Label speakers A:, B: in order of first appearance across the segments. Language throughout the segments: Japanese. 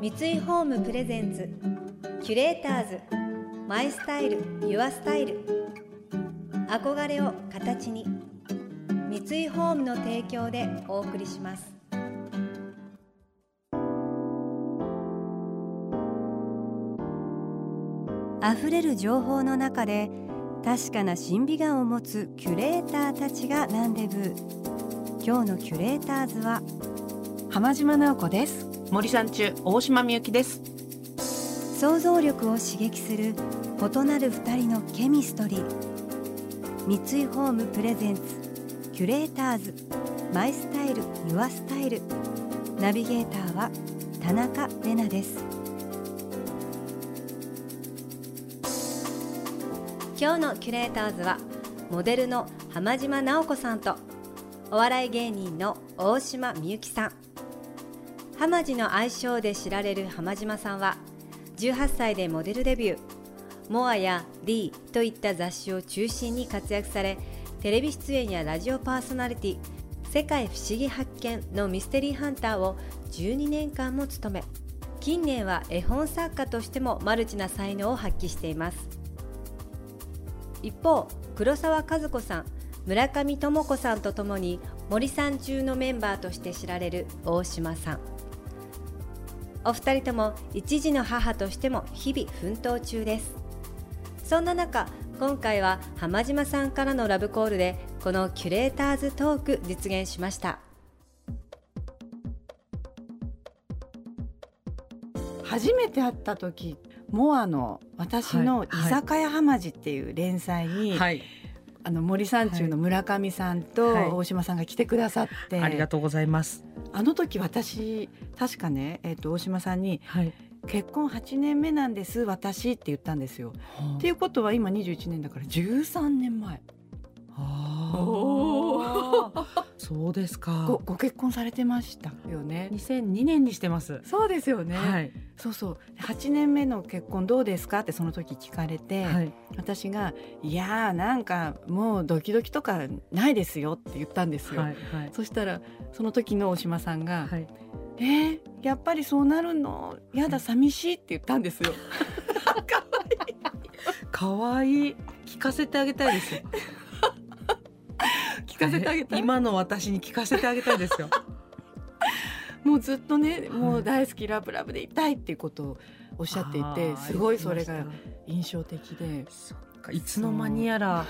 A: 三井ホームプレゼンツキュレーターズマイスタイルユアスタイル。憧れを形に三井ホームの提供でお送りします。溢れる情報の中で確かな審美眼を持つキュレーターたちがランデブー今日のキュレーターズは
B: 浜島直子です。
C: 森さん中大島みゆきです。
A: 想像力を刺激する異なる二人のケミストリー。三井ホームプレゼンツキュレーターズ。マイスタイルユアスタイル。ナビゲーターは田中れなです。今日のキュレーターズはモデルの浜島直子さんとお笑い芸人の大島みゆきさん浜地の愛称で知られる浜島さんは18歳でモデルデビュー。モアや D といった雑誌を中心に活躍されテレビ出演やラジオパーソナリティ世界不思議発見のミステリーハンターを12年間も務め近年は絵本作家としてもマルチな才能を発揮しています。一方黒沢和子さん村上智子さんとともに森さん中のメンバーとして知られる大島さん。お二人とも一児の母としても日々奮闘中です。そんな中今回は浜島さんからのラブコールでこのキュレーターズトーク実現しました。
B: 初めて会った時モアの私の居酒屋はまじっていう連載に、はい、あの森三中の村上さんと大島さんが来てくださって、
C: はい、ありがとうございます。
B: あの時私確かね、えー、と大島さんに、はい。結婚8年目なんです私って言ったんですよ。はあ、っていうことは今21年だから13年前。
C: そうですか
B: ご。ご結婚されてましたよね。
C: 2002年にしてます。
B: そうですよね。はい、そうそう。8年目の結婚どうですかってその時聞かれて、はい、私がいやーなんかもうドキドキとかないですよって言ったんですよ。はいはい、そしたらその時の大島さんが、はい、えー、やっぱりそうなるの？やだ寂しいって言ったんですよ。
C: かわいい。聞かせてあげたいですよ。
B: かせてあげたい。
C: 今の私に聞かせてあげたいですよ。
B: もうずっとねもう大好きラブラブでいたいっていうことをおっしゃっていてすごいそれが印象的で。
C: いつの間にやら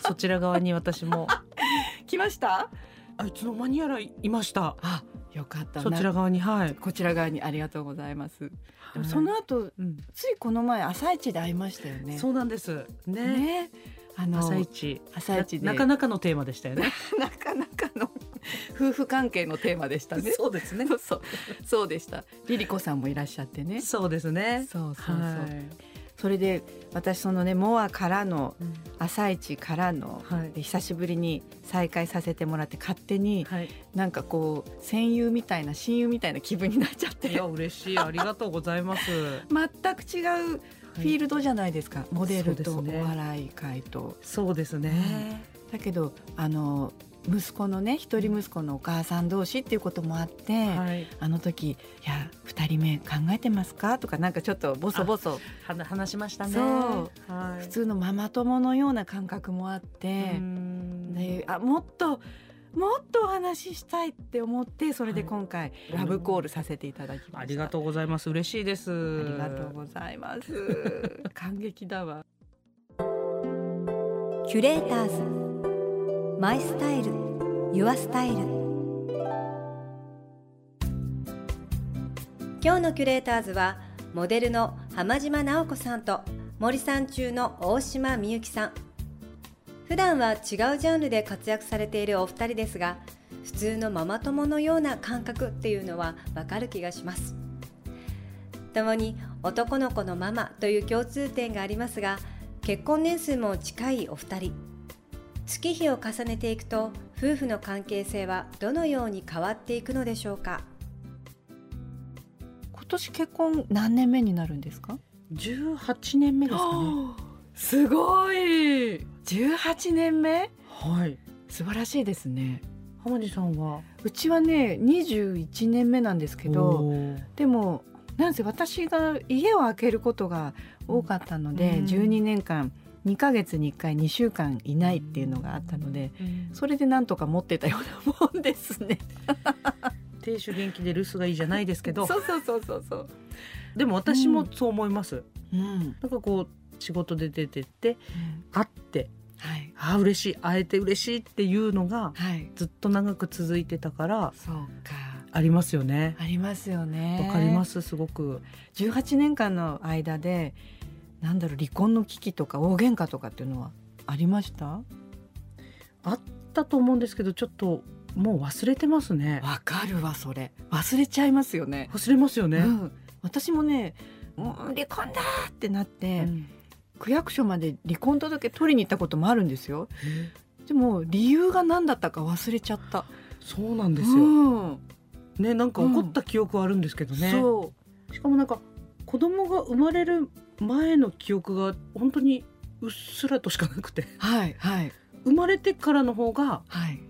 C: そちら側に私も。
B: 来ました？
C: あいつの間にやらいました。
B: あよかった。
C: そちら側にはい。
B: こちら側にありがとうございます、でもその後、うん、ついこの前朝一で会いましたよね。
C: そうなんです。ね。ね
B: あ
C: の朝一。
B: 朝一
C: なかなかのテーマでしたよね。
B: なかなかの 夫婦関係のテーマでしたね。
C: そうですね。
B: そうそうでした。リリコさんもいらっしゃってね。
C: そうですね。
B: そうそうそう、はい、それで私そのねモアからの、うん、朝一からの、はい、久しぶりに再会させてもらって勝手に、はい、なんかこう戦友みたいな親友みたいな気分になっちゃって。い
C: や嬉しい。ありがとうございます。
B: 全く違うフィールドじゃないですか、モデルとお笑い界と。
C: そうですね、
B: だけどあの息子のね一人息子のお母さん同士っていうこともあって、はい、あの時「いや2人目考えてますか?」とかなんかちょっとボソボソ。
C: 話しましたね。
B: そう、はい、普通のママ友のような感覚もあってであもっともっとお話ししたいって思ってそれで今回ラブコールさせていただきました、
C: ありがとうございます。嬉しいです。
B: ありがとうございます。感激だわ。
A: キュレーターズ。マイスタイル。ユアスタイル。今日のキュレーターズはモデルの浜島直子さんと森さん中の大島美幸さん普段は違うジャンルで活躍されているお二人ですが普通のママ友のような感覚っていうのはわかる気がします。共に男の子のママという共通点がありますが結婚年数も近いお二人。月日を重ねていくと夫婦の関係性はどのように変わっていくのでしょうか？
B: 今年結婚何年目になるんですか
C: ？18年目ですかね。
B: すごい18年目？
C: はい。
B: 素晴らしいですね。
C: 浜地さんは？
B: うちはね21年目なんですけどでもなんせ私が家を空けることが多かったので、うん、12年間2ヶ月に1回2週間いないっていうのがあったので、うん、それでなんとか持ってたようなもんですね。
C: 亭主元気で留守がいいじゃないですけど。
B: そうそうそうそうそう。
C: でも私もそう思います、うん、なんかこう仕事で出てって、うん、会ってはい、あ嬉しい会えて嬉しいっていうのがずっと長く続いてたから、はい、そうか。ありますよね。
B: ありますよね。
C: わかりますすごく。
B: 18年間の間でなんだろう離婚の危機とか大喧嘩とかっていうのはありました？
C: あったと思うんですけどちょっともう忘れてますね。
B: わかるわそれ。忘れちゃいますよね。
C: 忘れますよね、う
B: ん、私もねもう離婚だってなって、うん、区役所まで離婚届取りに行ったこともあるんですよ。でも理由が何だったか忘れちゃった。
C: そうなんですよ、うん、ねなんか怒った記憶はあるんですけどね、しかもなんか子供が生まれる前の記憶が本当にうっすらとしかなくて。
B: はいはい。
C: 生まれてからの方が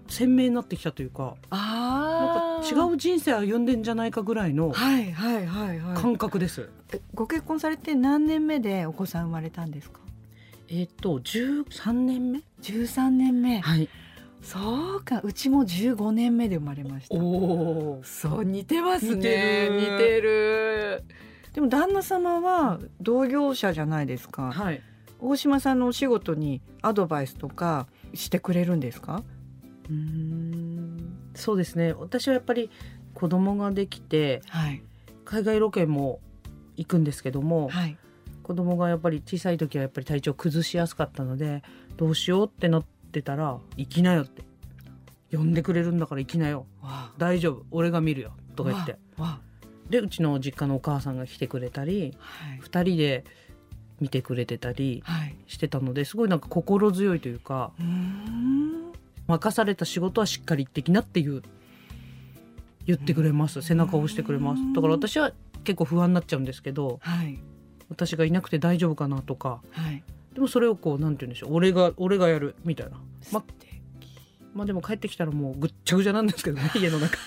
C: 鮮明になってきたというか、はい、あなんか違う人生歩んでんじゃないかぐらいの感覚です、はい
B: はい。はい、ご結婚されて何年目でお子さん生まれたんですか？
C: えっ、ー、と13年目。
B: 13年目。
C: はい。
B: そうかうちも15年目で生まれました。おそう似てますね。似てる。でも旦那様は同業者じゃないですか。はい。大島さんのお仕事にアドバイスとかしてくれるんですか？
C: うんそうですね。私はやっぱり子供ができて、はい、海外ロケも行くんですけども、はい、子供がやっぱり小さい時はやっぱり体調崩しやすかったのでどうしようってなってたら「行きなよ」って「呼んでくれるんだから行きなよ。大丈夫。俺が見るよ」とか言って。でうちの実家のお母さんが来てくれたり、はい、2人で見てくれてたりしてたので、すごいなんか心強いというか任された仕事はしっかりできなっていう言ってくれます。背中を押してくれます。だから私は結構不安になっちゃうんですけど、はい、私がいなくて大丈夫かなとか、はい、でもそれをこうなんて言うんでしょう。俺が俺がやるみたいな。ままあでも帰ってきたらもうぐっちゃぐちゃなんですけどね 家の中。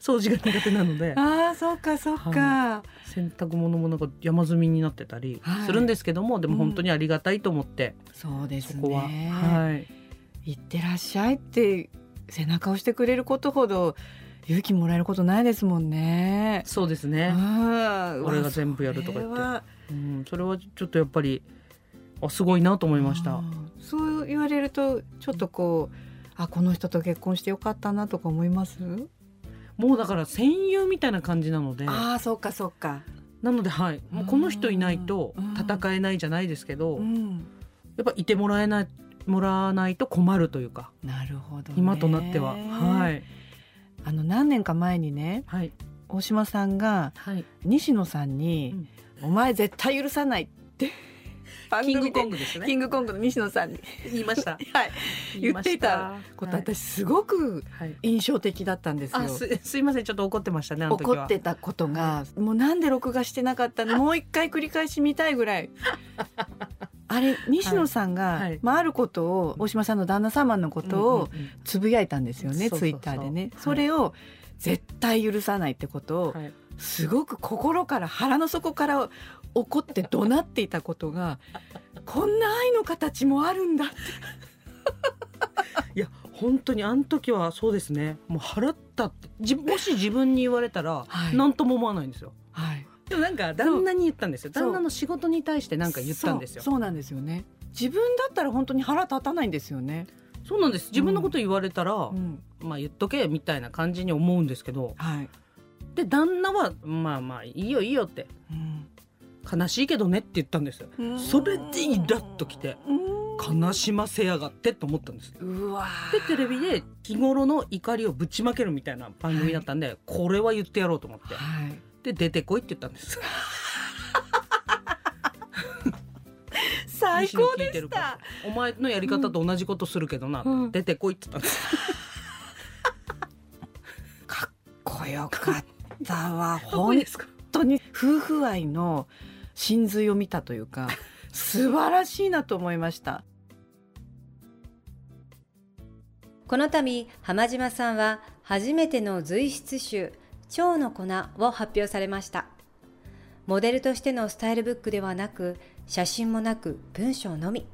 C: 掃除が苦手なので。
B: ああそうかそうか、は
C: い、洗濯物もなんか山積みになってたりするんですけども、はい、でも本当にありがたいと思って、
B: うん、そうですね。そこは。はい行ってらっしゃいって背中を押してくれることほど勇気もらえることないですもんね。
C: そうですね。俺が全部やるとか言って、うん、それはちょっとやっぱりあすごいなと思いました。
B: そう言われるとちょっとこうあこの人と結婚してよかったなとか思います？
C: もうだから戦友みたいな感じなので
B: ああそうかそうか
C: なのではいもうこの人いないと戦えないじゃないですけど、うん、やっぱいてもらえないもらわないと困るというか
B: なるほど、
C: 今となっては。はい。
B: あの何年か前にね、はい、大島さんが、西野さんに、うん、お前絶対許さない」って
C: キングコングですね。
B: キングコングの西野さんに。
C: 言いました。
B: はい。言っていたこと、私すごく印象的だったんですよ、は
C: い、すすいませんちょっと怒ってましたね
B: 怒ってたことが、もうなんで録画してなかったのもう一回繰り返し見たいぐらいあれ西野さんが、はい、まあ、あることを大島さんの旦那様のことをつぶやいたんですよね、ツイッターでね。それを絶対許さないってことを、すごく心から腹の底から怒って怒鳴っていたことが こんな愛の形もあるんだって。
C: いや本当にあの時はそうですね。もう払ったってもし自分に言われたら何とも思わないんですよ。はい、でもなんか旦那に言ったんですよ。旦那の仕事に対して何か言ったんですよ。
B: そう。なんですよね。自分だったら本当に腹立たないんですよね。
C: そうなんです。自分のこと言われたら、うん、まあ言っとけみたいな感じに思うんですけど、はい、で旦那はまあまあいいよいいよって、うん、悲しいけどねって言ったんですよ。それでイラッときて悲しませやがってと思ったんです。でテレビで日頃の怒りをぶちまけるみたいな番組だったんで、はい、これは言ってやろうと思って、はい、で出てこいって言ったんです。
B: 最高でした。
C: お前のやり方と同じことするけどな、うん、出てこいって言ったんです。
B: かっこよかったわ。本当に夫婦愛の真髄を見たというか 素晴らしいなと思いました。
A: この度浜島さんは初めての随筆集「蝶の粉」を発表されました。モデルとしてのスタイルブックではなく写真もなく文章のみ。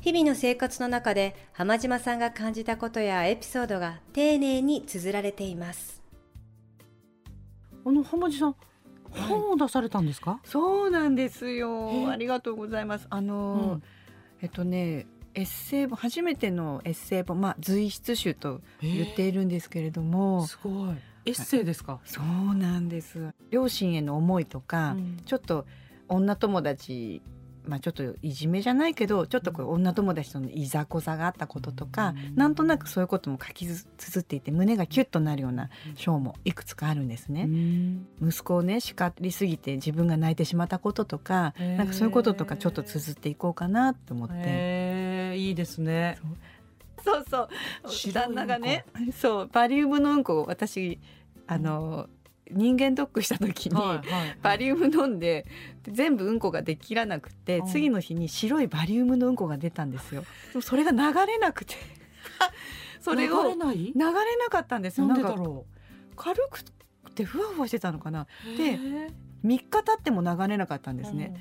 A: 日々の生活の中で浜島さんが感じたことやエピソードが丁寧に綴られています。
C: あの浜島さん本を出されたんですか、は
B: い、そうなんですよ。ありがとうございます。あの、うん、えっとねエッセイ本初めてのエッセイ本まあ随筆集と言っているんですけれども
C: すごいエッセイですか？
B: そうなんです。両親への思いとか、うん、ちょっと女友達まあ、ちょっといじめじゃないけどちょっとこう女友達とのいざこざがあったこととか、うん、なんとなくそういうことも書き綴っていて胸がキュッとなるような章もいくつかあるんですね。うん、息子をね叱りすぎて自分が泣いてしまったこととかなんかそういうこととかちょっと綴っていこうかなと思って。
C: いいですね。
B: そうそう。旦那がねそうバリウムのうんこを私あの、うん人間ドックした時に、バリウム飲んで全部うんこができらなくて、次の日に白いバリウムのうんこが出たんですよ。でもそれが流れなくて。
C: それを流れな
B: かったんですよ。
C: なんか
B: 軽くてふわふわしてたのかな。で3日経っても流れなかったんですね。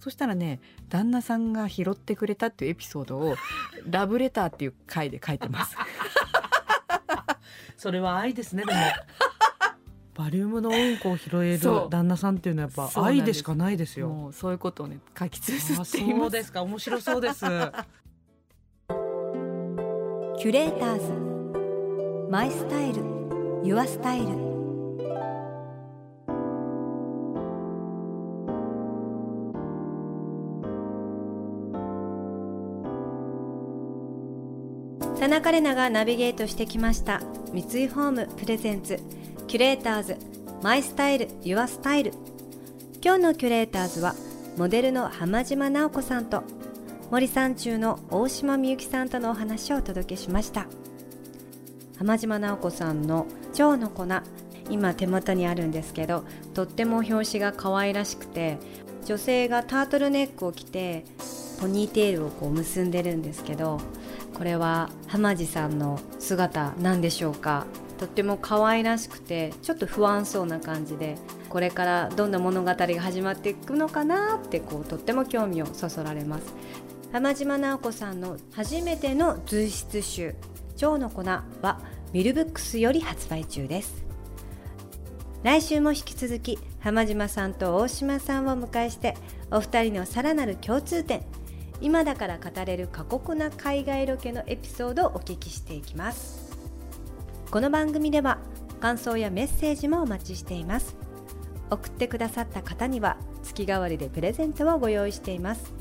B: そしたらね旦那さんが拾ってくれたっていうエピソードを ラブレターっていう回で書いてます。
C: それは愛ですねでも。バリウムのうんこを拾える旦那さんっていうのはやっぱ愛でしかないですよ。
B: そういうことをね書き綴っています
C: そうですか面白そうです。キュ
A: レーターズマイスタイルユアスタイル田中れながナビゲートしてきました。三井ホームプレゼンツ。キュレーターズマイスタイルユアスタイル。今日のキュレーターズはモデルの浜島直子さんと森三中の大島美幸さんとのお話をお届けしました。浜島直子さんの蝶の粉。今手元にあるんですけどとっても表紙が可愛らしくて女性がタートルネックを着てポニーテールをこう結んでるんですけどこれは浜地さんの姿なんでしょうか？とっても可愛らしくてちょっと不安そうな感じでこれからどんな物語が始まっていくのかなってこうとっても興味をそそられます。浜島直子さんの初めての随筆集「蝶の粉」はミルブックスより発売中です。来週も引き続き浜島さんと大島さんを迎えしてお二人のさらなる共通点今だから語れる過酷な海外ロケのエピソードをお聞きしていきます。この番組では感想やメッセージもお待ちしています。送ってくださった方には月替わりでプレゼントをご用意しています。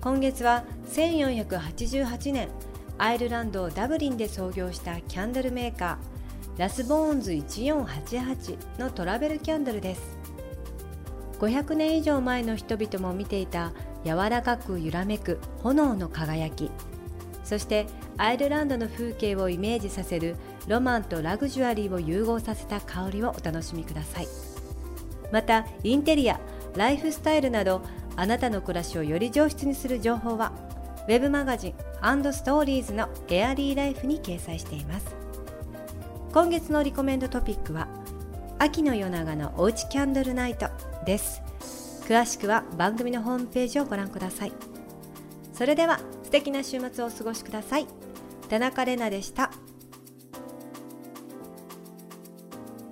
A: 今月は1488年アイルランドダブリンで創業したキャンドルメーカーラスボーンズ1488のトラベルキャンドルです。500年以上前の人々も見ていた柔らかく揺らめく炎の輝き。そしてアイルランドの風景をイメージさせるロマンとラグジュアリーを融合させた香りをお楽しみください。またインテリアライフスタイルなどあなたの暮らしをより上質にする情報は Web マガジンストーリーズのエアリーライフに掲載しています。今月のリコメンドトピックは秋の夜長のおうちキャンドルナイトです。詳しくは番組のホームページをご覧ください。それでは素敵な週末をお過ごしください。田中れなでした。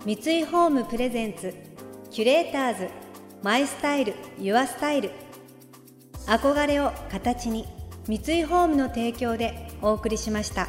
A: 三井ホームプレゼンツキュレーターズマイスタイルユアスタイル。憧れを形に三井ホームの提供でお送りしました。